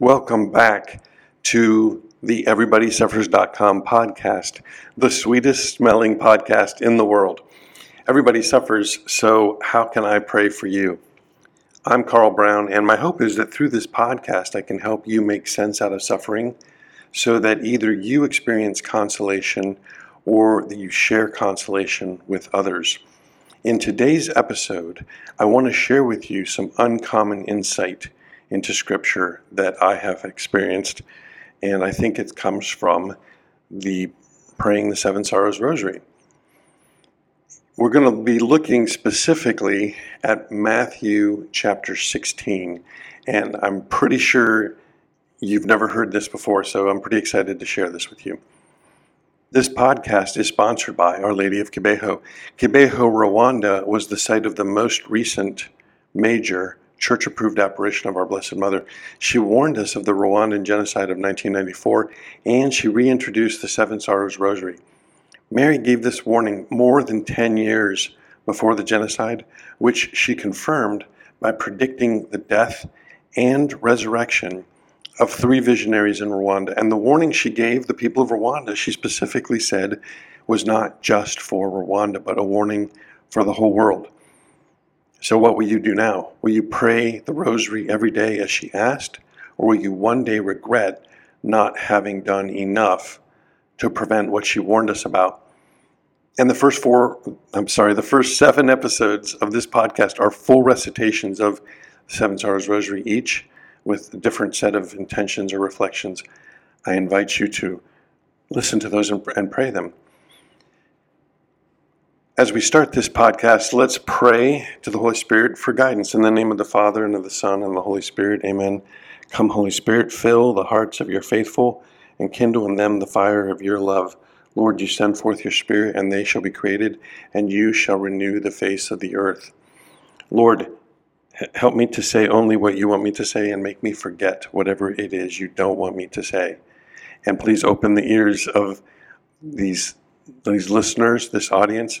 Welcome back to the EverybodySuffers.com podcast, the sweetest smelling podcast in the world. Everybody suffers, so how can I pray for you? I'm Carl Brown, and my hope is that through this podcast, I can help you make sense out of suffering so that either you experience consolation or that you share consolation with others. In today's episode, I want to share with you some uncommon insight into Scripture that I have experienced, and I think it comes from the praying the Seven Sorrows Rosary. We're going to be looking specifically at Matthew chapter 16, and I'm pretty sure you've never heard this before, so I'm pretty excited to share this with you. This podcast is sponsored by Our Lady of Kibeho. Kibeho, Rwanda was the site of the most recent major church approved apparition of our Blessed Mother. She warned us of the Rwandan genocide of 1994 and she reintroduced the Seven Sorrows Rosary. Mary gave this warning more than 10 years before the genocide, which she confirmed by predicting the death and resurrection of three visionaries in Rwanda. And the warning she gave the people of Rwanda, she specifically said, was not just for Rwanda, but a warning for the whole world. So, what will you do now? Will you pray the rosary every day as she asked? Or will you one day regret not having done enough to prevent what she warned us about? And the first four, I'm sorry, the first seven episodes of this podcast are full recitations of Seven Sorrows Rosary each with a different set of intentions or reflections. I invite you to listen to those and, and pray them. As we start this podcast, let's pray to the Holy Spirit for guidance. In the name of the Father, and of the Son, and the Holy Spirit, amen. Come, Holy Spirit, fill the hearts of your faithful, and kindle in them the fire of your love. Lord, you send forth your Spirit, and they shall be created, and you shall renew the face of the earth. Lord, help me to say only what you want me to say, and make me forget whatever it is you don't want me to say. And please open the ears of these, these listeners, this audience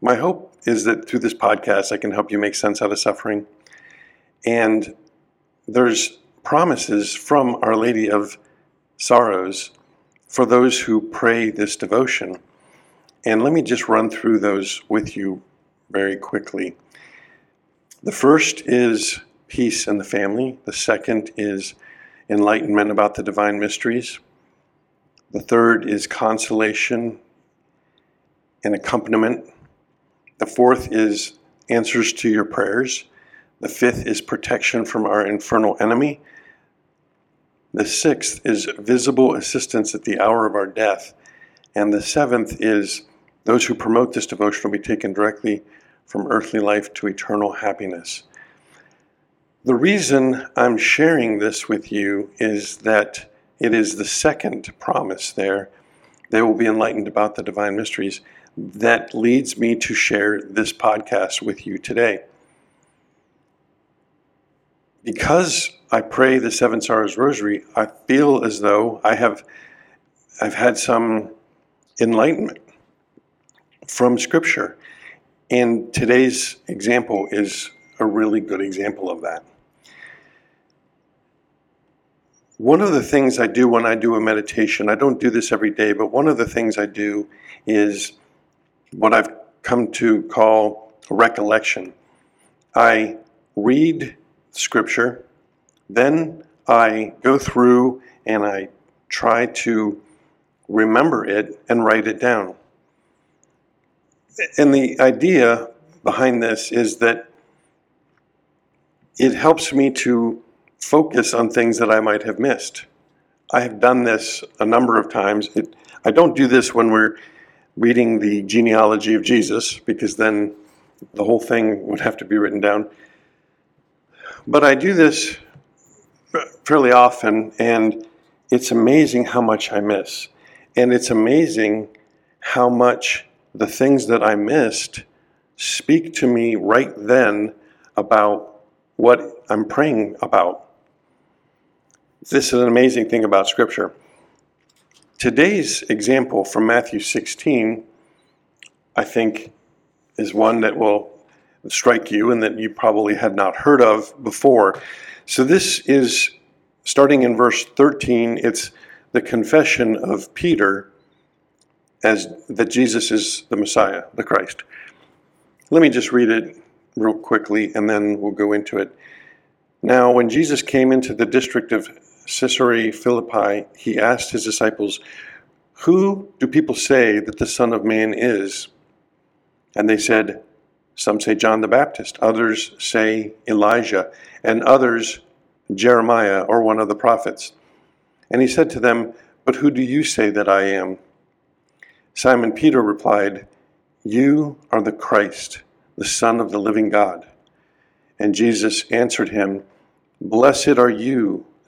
My hope is that through this podcast, I can help you make sense out of suffering. And there's promises from Our Lady of Sorrows for those who pray this devotion. And let me just run through those with you very quickly. The first is peace in the family, the second is enlightenment about the divine mysteries, the third is consolation and accompaniment. The fourth is answers to your prayers. The fifth is protection from our infernal enemy. The sixth is visible assistance at the hour of our death. And the seventh is those who promote this devotion will be taken directly from earthly life to eternal happiness. The reason I'm sharing this with you is that it is the second promise there. They will be enlightened about the divine mysteries that leads me to share this podcast with you today. Because I pray the Seven Sorrows Rosary, I feel as though I have I've had some enlightenment from Scripture. And today's example is a really good example of that. One of the things I do when I do a meditation, I don't do this every day, but one of the things I do is what I've come to call recollection. I read scripture, then I go through and I try to remember it and write it down. And the idea behind this is that it helps me to focus on things that I might have missed. I have done this a number of times. It, I don't do this when we're reading the genealogy of Jesus, because then the whole thing would have to be written down. But I do this fairly often, and it's amazing how much I miss. And it's amazing how much the things that I missed speak to me right then about what I'm praying about. This is an amazing thing about Scripture. Today's example from Matthew 16, I think, is one that will strike you and that you probably had not heard of before. So, this is starting in verse 13, it's the confession of Peter as that Jesus is the Messiah, the Christ. Let me just read it real quickly and then we'll go into it. Now, when Jesus came into the district of Caesarea Philippi, he asked his disciples, Who do people say that the Son of Man is? And they said, Some say John the Baptist, others say Elijah, and others Jeremiah or one of the prophets. And he said to them, But who do you say that I am? Simon Peter replied, You are the Christ, the Son of the living God. And Jesus answered him, Blessed are you,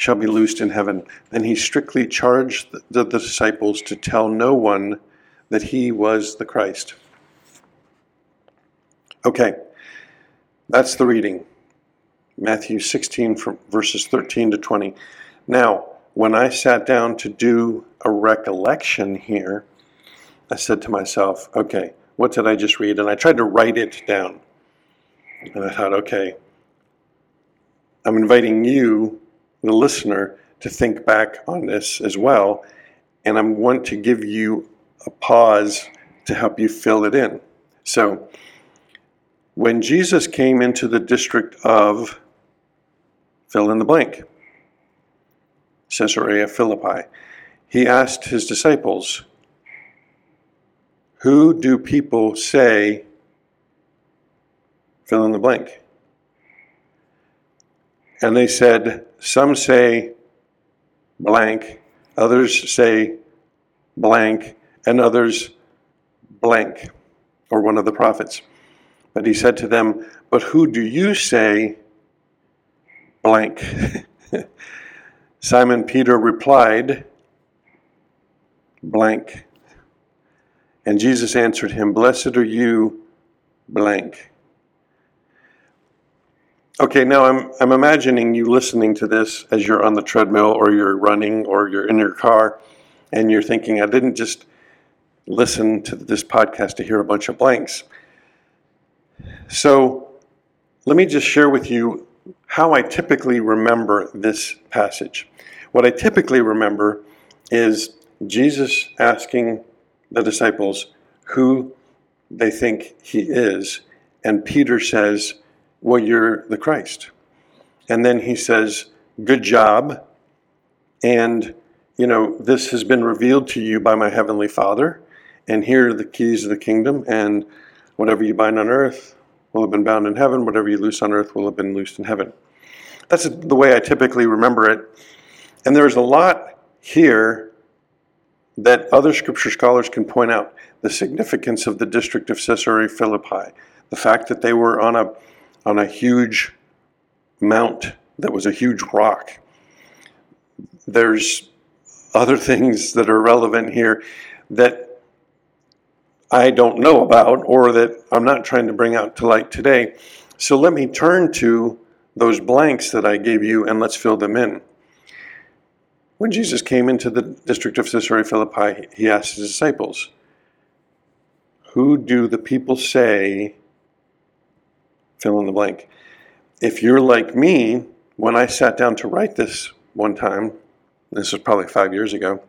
shall be loosed in heaven. Then he strictly charged the, the disciples to tell no one that he was the Christ. Okay, that's the reading. Matthew 16, from verses 13 to 20. Now, when I sat down to do a recollection here, I said to myself, okay, what did I just read? And I tried to write it down. And I thought, okay, I'm inviting you, the listener, to think back on this as well. And I want to give you a pause to help you fill it in. So, when Jesus came into the district of fill in the blank, Caesarea Philippi, he asked his disciples, Who do people say, fill in the blank? And they said, Some say blank, others say blank, and others blank, or one of the prophets. But he said to them, But who do you say blank? Simon Peter replied, blank. And Jesus answered him, Blessed are you, blank. Okay, now I'm, I'm imagining you listening to this as you're on the treadmill or you're running or you're in your car and you're thinking, I didn't just listen to this podcast to hear a bunch of blanks. So let me just share with you how I typically remember this passage. What I typically remember is Jesus asking the disciples who they think he is, and Peter says, Well, you're the Christ. And then he says, Good job. And, you know, this has been revealed to you by my heavenly Father, and here are the keys of the kingdom, and whatever you bind on earth will have been bound in heaven, whatever you loose on earth will have been loosed in heaven. That's the way I typically remember it. And there's a lot here that other scripture scholars can point out the significance of the district of Caesarea Philippi, the fact that they were on a on a huge mount that was a huge rock. There's other things that are relevant here that I don't know about or that I'm not trying to bring out to light today. So let me turn to those blanks that I gave you and let's fill them in. When Jesus came into the district of Caesarea Philippi, he asked his disciples, Who do the people say? Fill in the blank. If you're like me, when I sat down to write this one time, this was probably five years ago,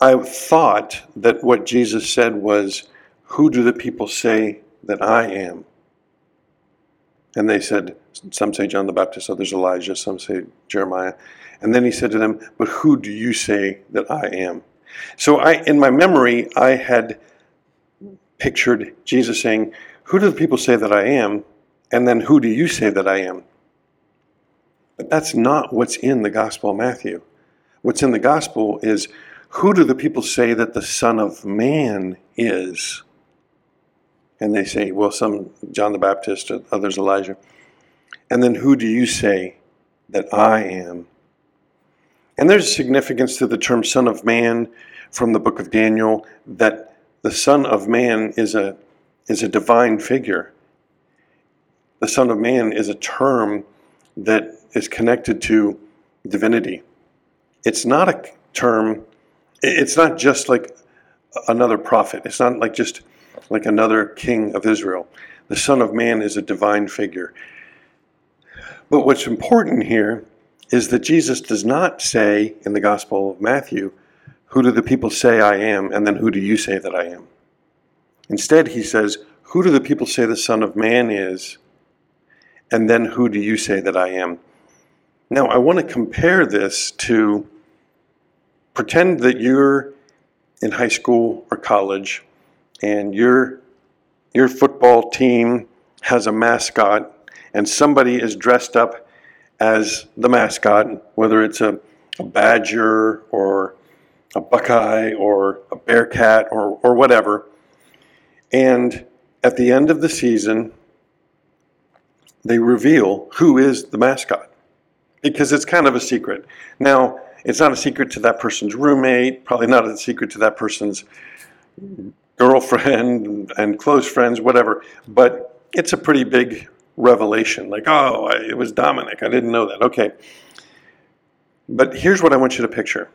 I thought that what Jesus said was, Who do the people say that I am? And they said, Some say John the Baptist, others Elijah, some say Jeremiah. And then he said to them, But who do you say that I am? So I in my memory I had pictured Jesus saying, Who do the people say that I am? And then who do you say that I am? But that's not what's in the Gospel of Matthew. What's in the Gospel is who do the people say that the Son of Man is? And they say, well, some John the Baptist, others Elijah. And then who do you say that I am? And there's significance to the term Son of Man from the book of Daniel that the Son of Man is a, is a divine figure. The Son of Man is a term that is connected to divinity. It's not a term, it's not just like another prophet. It's not like just like another king of Israel. The Son of Man is a divine figure. But what's important here is that Jesus does not say in the Gospel of Matthew, Who do the people say I am? and then who do you say that I am? Instead, he says, Who do the people say the Son of Man is? And then who do you say that I am? Now, I want to compare this to pretend that you're in high school or college and your, your football team has a mascot and somebody is dressed up as the mascot, whether it's a, a badger or a buckeye or a bearcat or, or whatever. And at the end of the season, they reveal who is the mascot because it's kind of a secret. Now, it's not a secret to that person's roommate, probably not a secret to that person's girlfriend and close friends, whatever, but it's a pretty big revelation. Like, oh, it was Dominic. I didn't know that. Okay. But here's what I want you to picture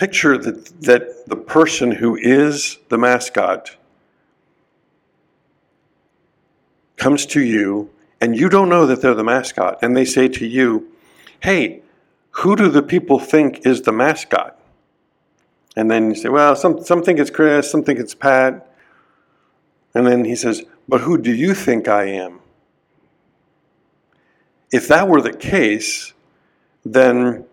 picture that, that the person who is the mascot comes to you and you don't know that they're the mascot and they say to you hey who do the people think is the mascot? And then you say well some, some think it's chris some think it's pat. And then he says but who do you think i am? If that were the case then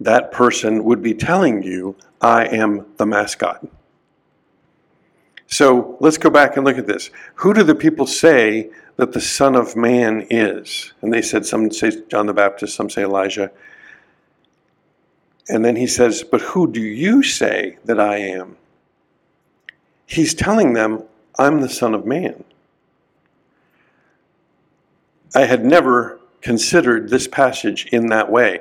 that person would be telling you, I am the mascot. So let's go back and look at this. Who do the people say that the Son of Man is? And they said, some say John the Baptist, some say Elijah. And then he says, But who do you say that I am? He's telling them, I'm the Son of Man. I had never considered this passage in that way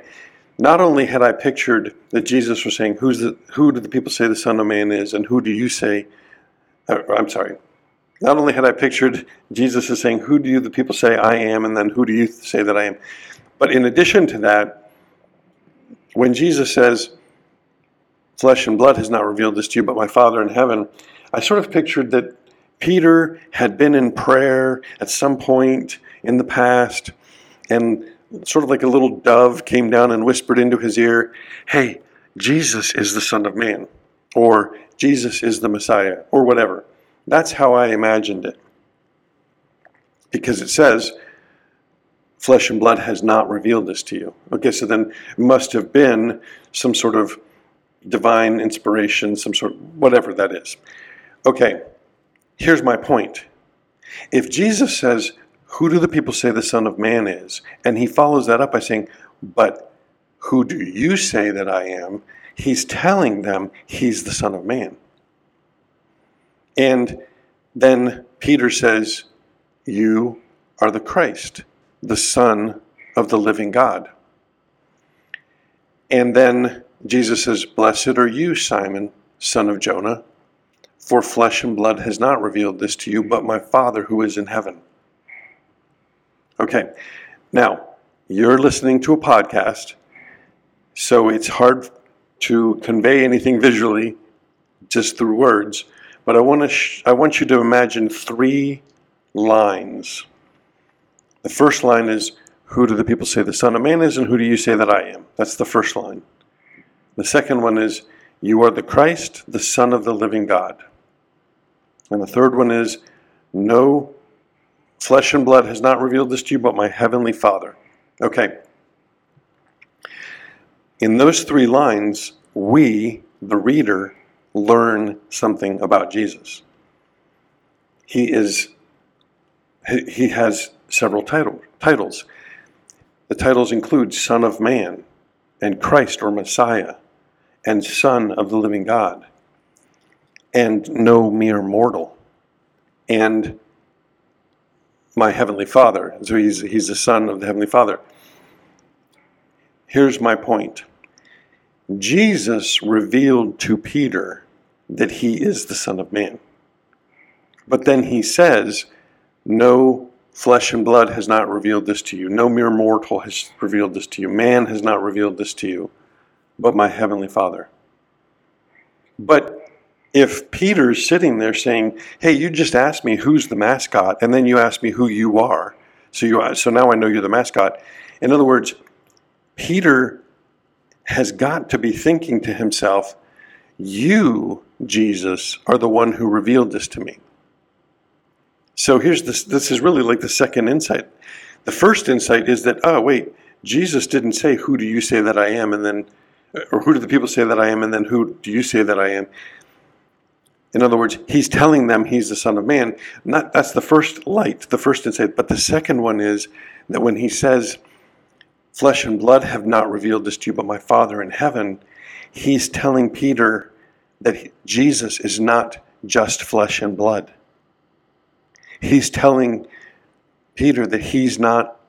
not only had I pictured that Jesus was saying, Who's the, Who do the people say the Son of Man is, and who do you say? Uh, I'm sorry. Not only had I pictured Jesus as saying, Who do you, the people say I am, and then who do you say that I am? But in addition to that, when Jesus says, Flesh and blood has not revealed this to you, but my Father in heaven, I sort of pictured that Peter had been in prayer at some point in the past, and sort of like a little dove came down and whispered into his ear, Hey, Jesus is the Son of Man, or Jesus is the Messiah, or whatever. That's how I imagined it. Because it says, flesh and blood has not revealed this to you. Okay, so then must have been some sort of divine inspiration, some sort of whatever that is. Okay, here's my point. If Jesus says, who do the people say the Son of Man is? And he follows that up by saying, But who do you say that I am? He's telling them he's the Son of Man. And then Peter says, You are the Christ, the Son of the living God. And then Jesus says, Blessed are you, Simon, son of Jonah, for flesh and blood has not revealed this to you, but my Father who is in heaven. Okay, now you're listening to a podcast, so it's hard to convey anything visually just through words. But I want to sh- I want you to imagine three lines. The first line is, "Who do the people say the Son of Man is, and who do you say that I am?" That's the first line. The second one is, "You are the Christ, the Son of the living God." And the third one is, "No Flesh and blood has not revealed this to you, but my heavenly Father. Okay. In those three lines, we, the reader, learn something about Jesus. He is he has several title, titles. The titles include Son of Man and Christ or Messiah and Son of the living God and no mere mortal and my heavenly Father. So he's he's the son of the heavenly Father. Here's my point. Jesus revealed to Peter that he is the Son of Man. But then he says, No flesh and blood has not revealed this to you. No mere mortal has revealed this to you. Man has not revealed this to you, but my heavenly Father. But if Peter's sitting there saying, Hey, you just asked me who's the mascot, and then you asked me who you are, so, you, so now I know you're the mascot. In other words, Peter has got to be thinking to himself, You, Jesus, are the one who revealed this to me. So here's this this is really like the second insight. The first insight is that, oh, wait, Jesus didn't say, Who do you say that I am? And then, or who do the people say that I am? And then, who do you say that I am? In other words, he's telling them he's the Son of Man. Not, that's the first light, the first insight. But the second one is that when he says, Flesh and blood have not revealed this to you, but my Father in heaven, he's telling Peter that Jesus is not just flesh and blood. He's telling Peter that he's not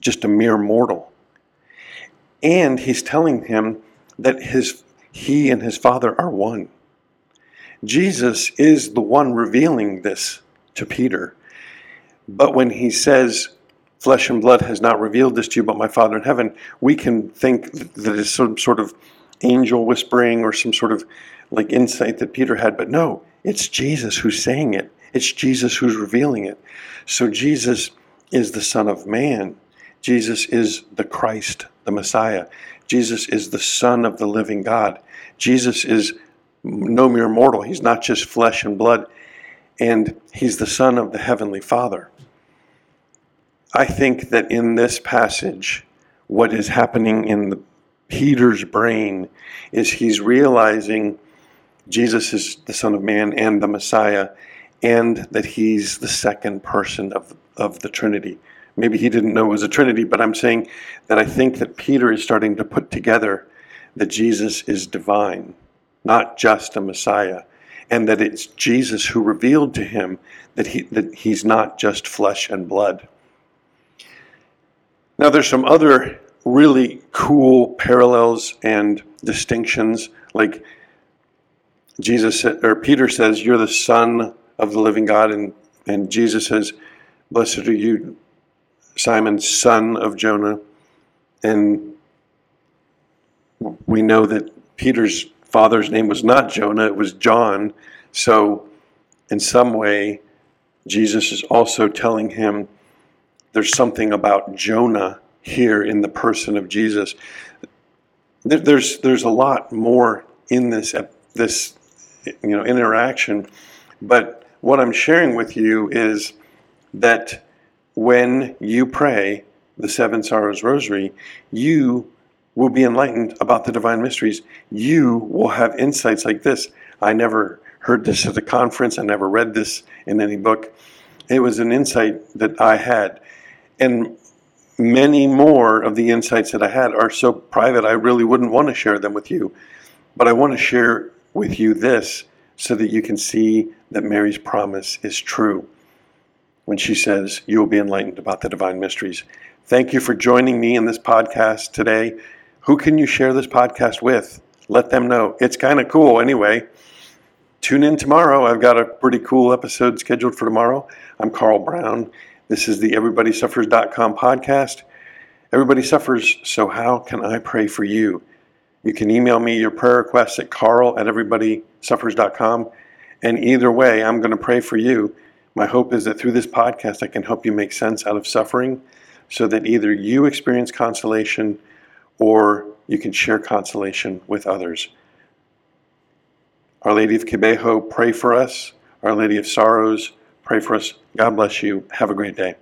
just a mere mortal. And he's telling him that his, he and his Father are one. Jesus is the one revealing this to Peter. But when he says, Flesh and blood has not revealed this to you, but my Father in heaven, we can think that it's some sort of angel whispering or some sort of like insight that Peter had. But no, it's Jesus who's saying it, it's Jesus who's revealing it. So Jesus is the Son of Man. Jesus is the Christ, the Messiah. Jesus is the Son of the living God. Jesus is no mere mortal. He's not just flesh and blood, and he's the Son of the Heavenly Father. I think that in this passage, what is happening in the, Peter's brain is he's realizing Jesus is the Son of Man and the Messiah, and that he's the second person of, of the Trinity. Maybe he didn't know it was a Trinity, but I'm saying that I think that Peter is starting to put together that Jesus is divine not just a Messiah, and that it's Jesus who revealed to him that, he, that he's not just flesh and blood. Now, there's some other really cool parallels and distinctions, like Jesus or Peter says, "You're the Son of the living God," and and Jesus says, "Blessed are you, Simon, son of Jonah," and we know that Peter's father's name was not Jonah, it was John. So, in some way, Jesus is also telling him there's something about Jonah here in the person of Jesus. There's there's a lot more in this this you know interaction, but what I'm sharing with you is that when you pray the Seven Sorrows Rosary, you will be enlightened about the divine mysteries. You will have insights like this. I never heard this at a conference, I never read this in any book. It was an insight that I had. And many more of the insights that I had are so private, I really wouldn't want to share them with you. But I want to share with you this so that you can see that Mary's promise is true when she says, You will be enlightened about the divine mysteries. Thank you for joining me in this podcast today. Who can you share this podcast with? Let them know. It's kind of cool anyway. Tune in tomorrow. I've got a pretty cool episode scheduled for tomorrow. I'm Carl Brown. This is the EverybodySuffers.com podcast. Everybody suffers, so how can I pray for you? You can email me your prayer requests at carl at everybodysuffers.com. And either way, I'm going to pray for you. My hope is that through this podcast, I can help you make sense out of suffering so that either you experience consolation or you can share consolation with others. Our Lady of Kibeho, pray for us. Our Lady of Sorrows, Pray for us. God bless you. Have a great day.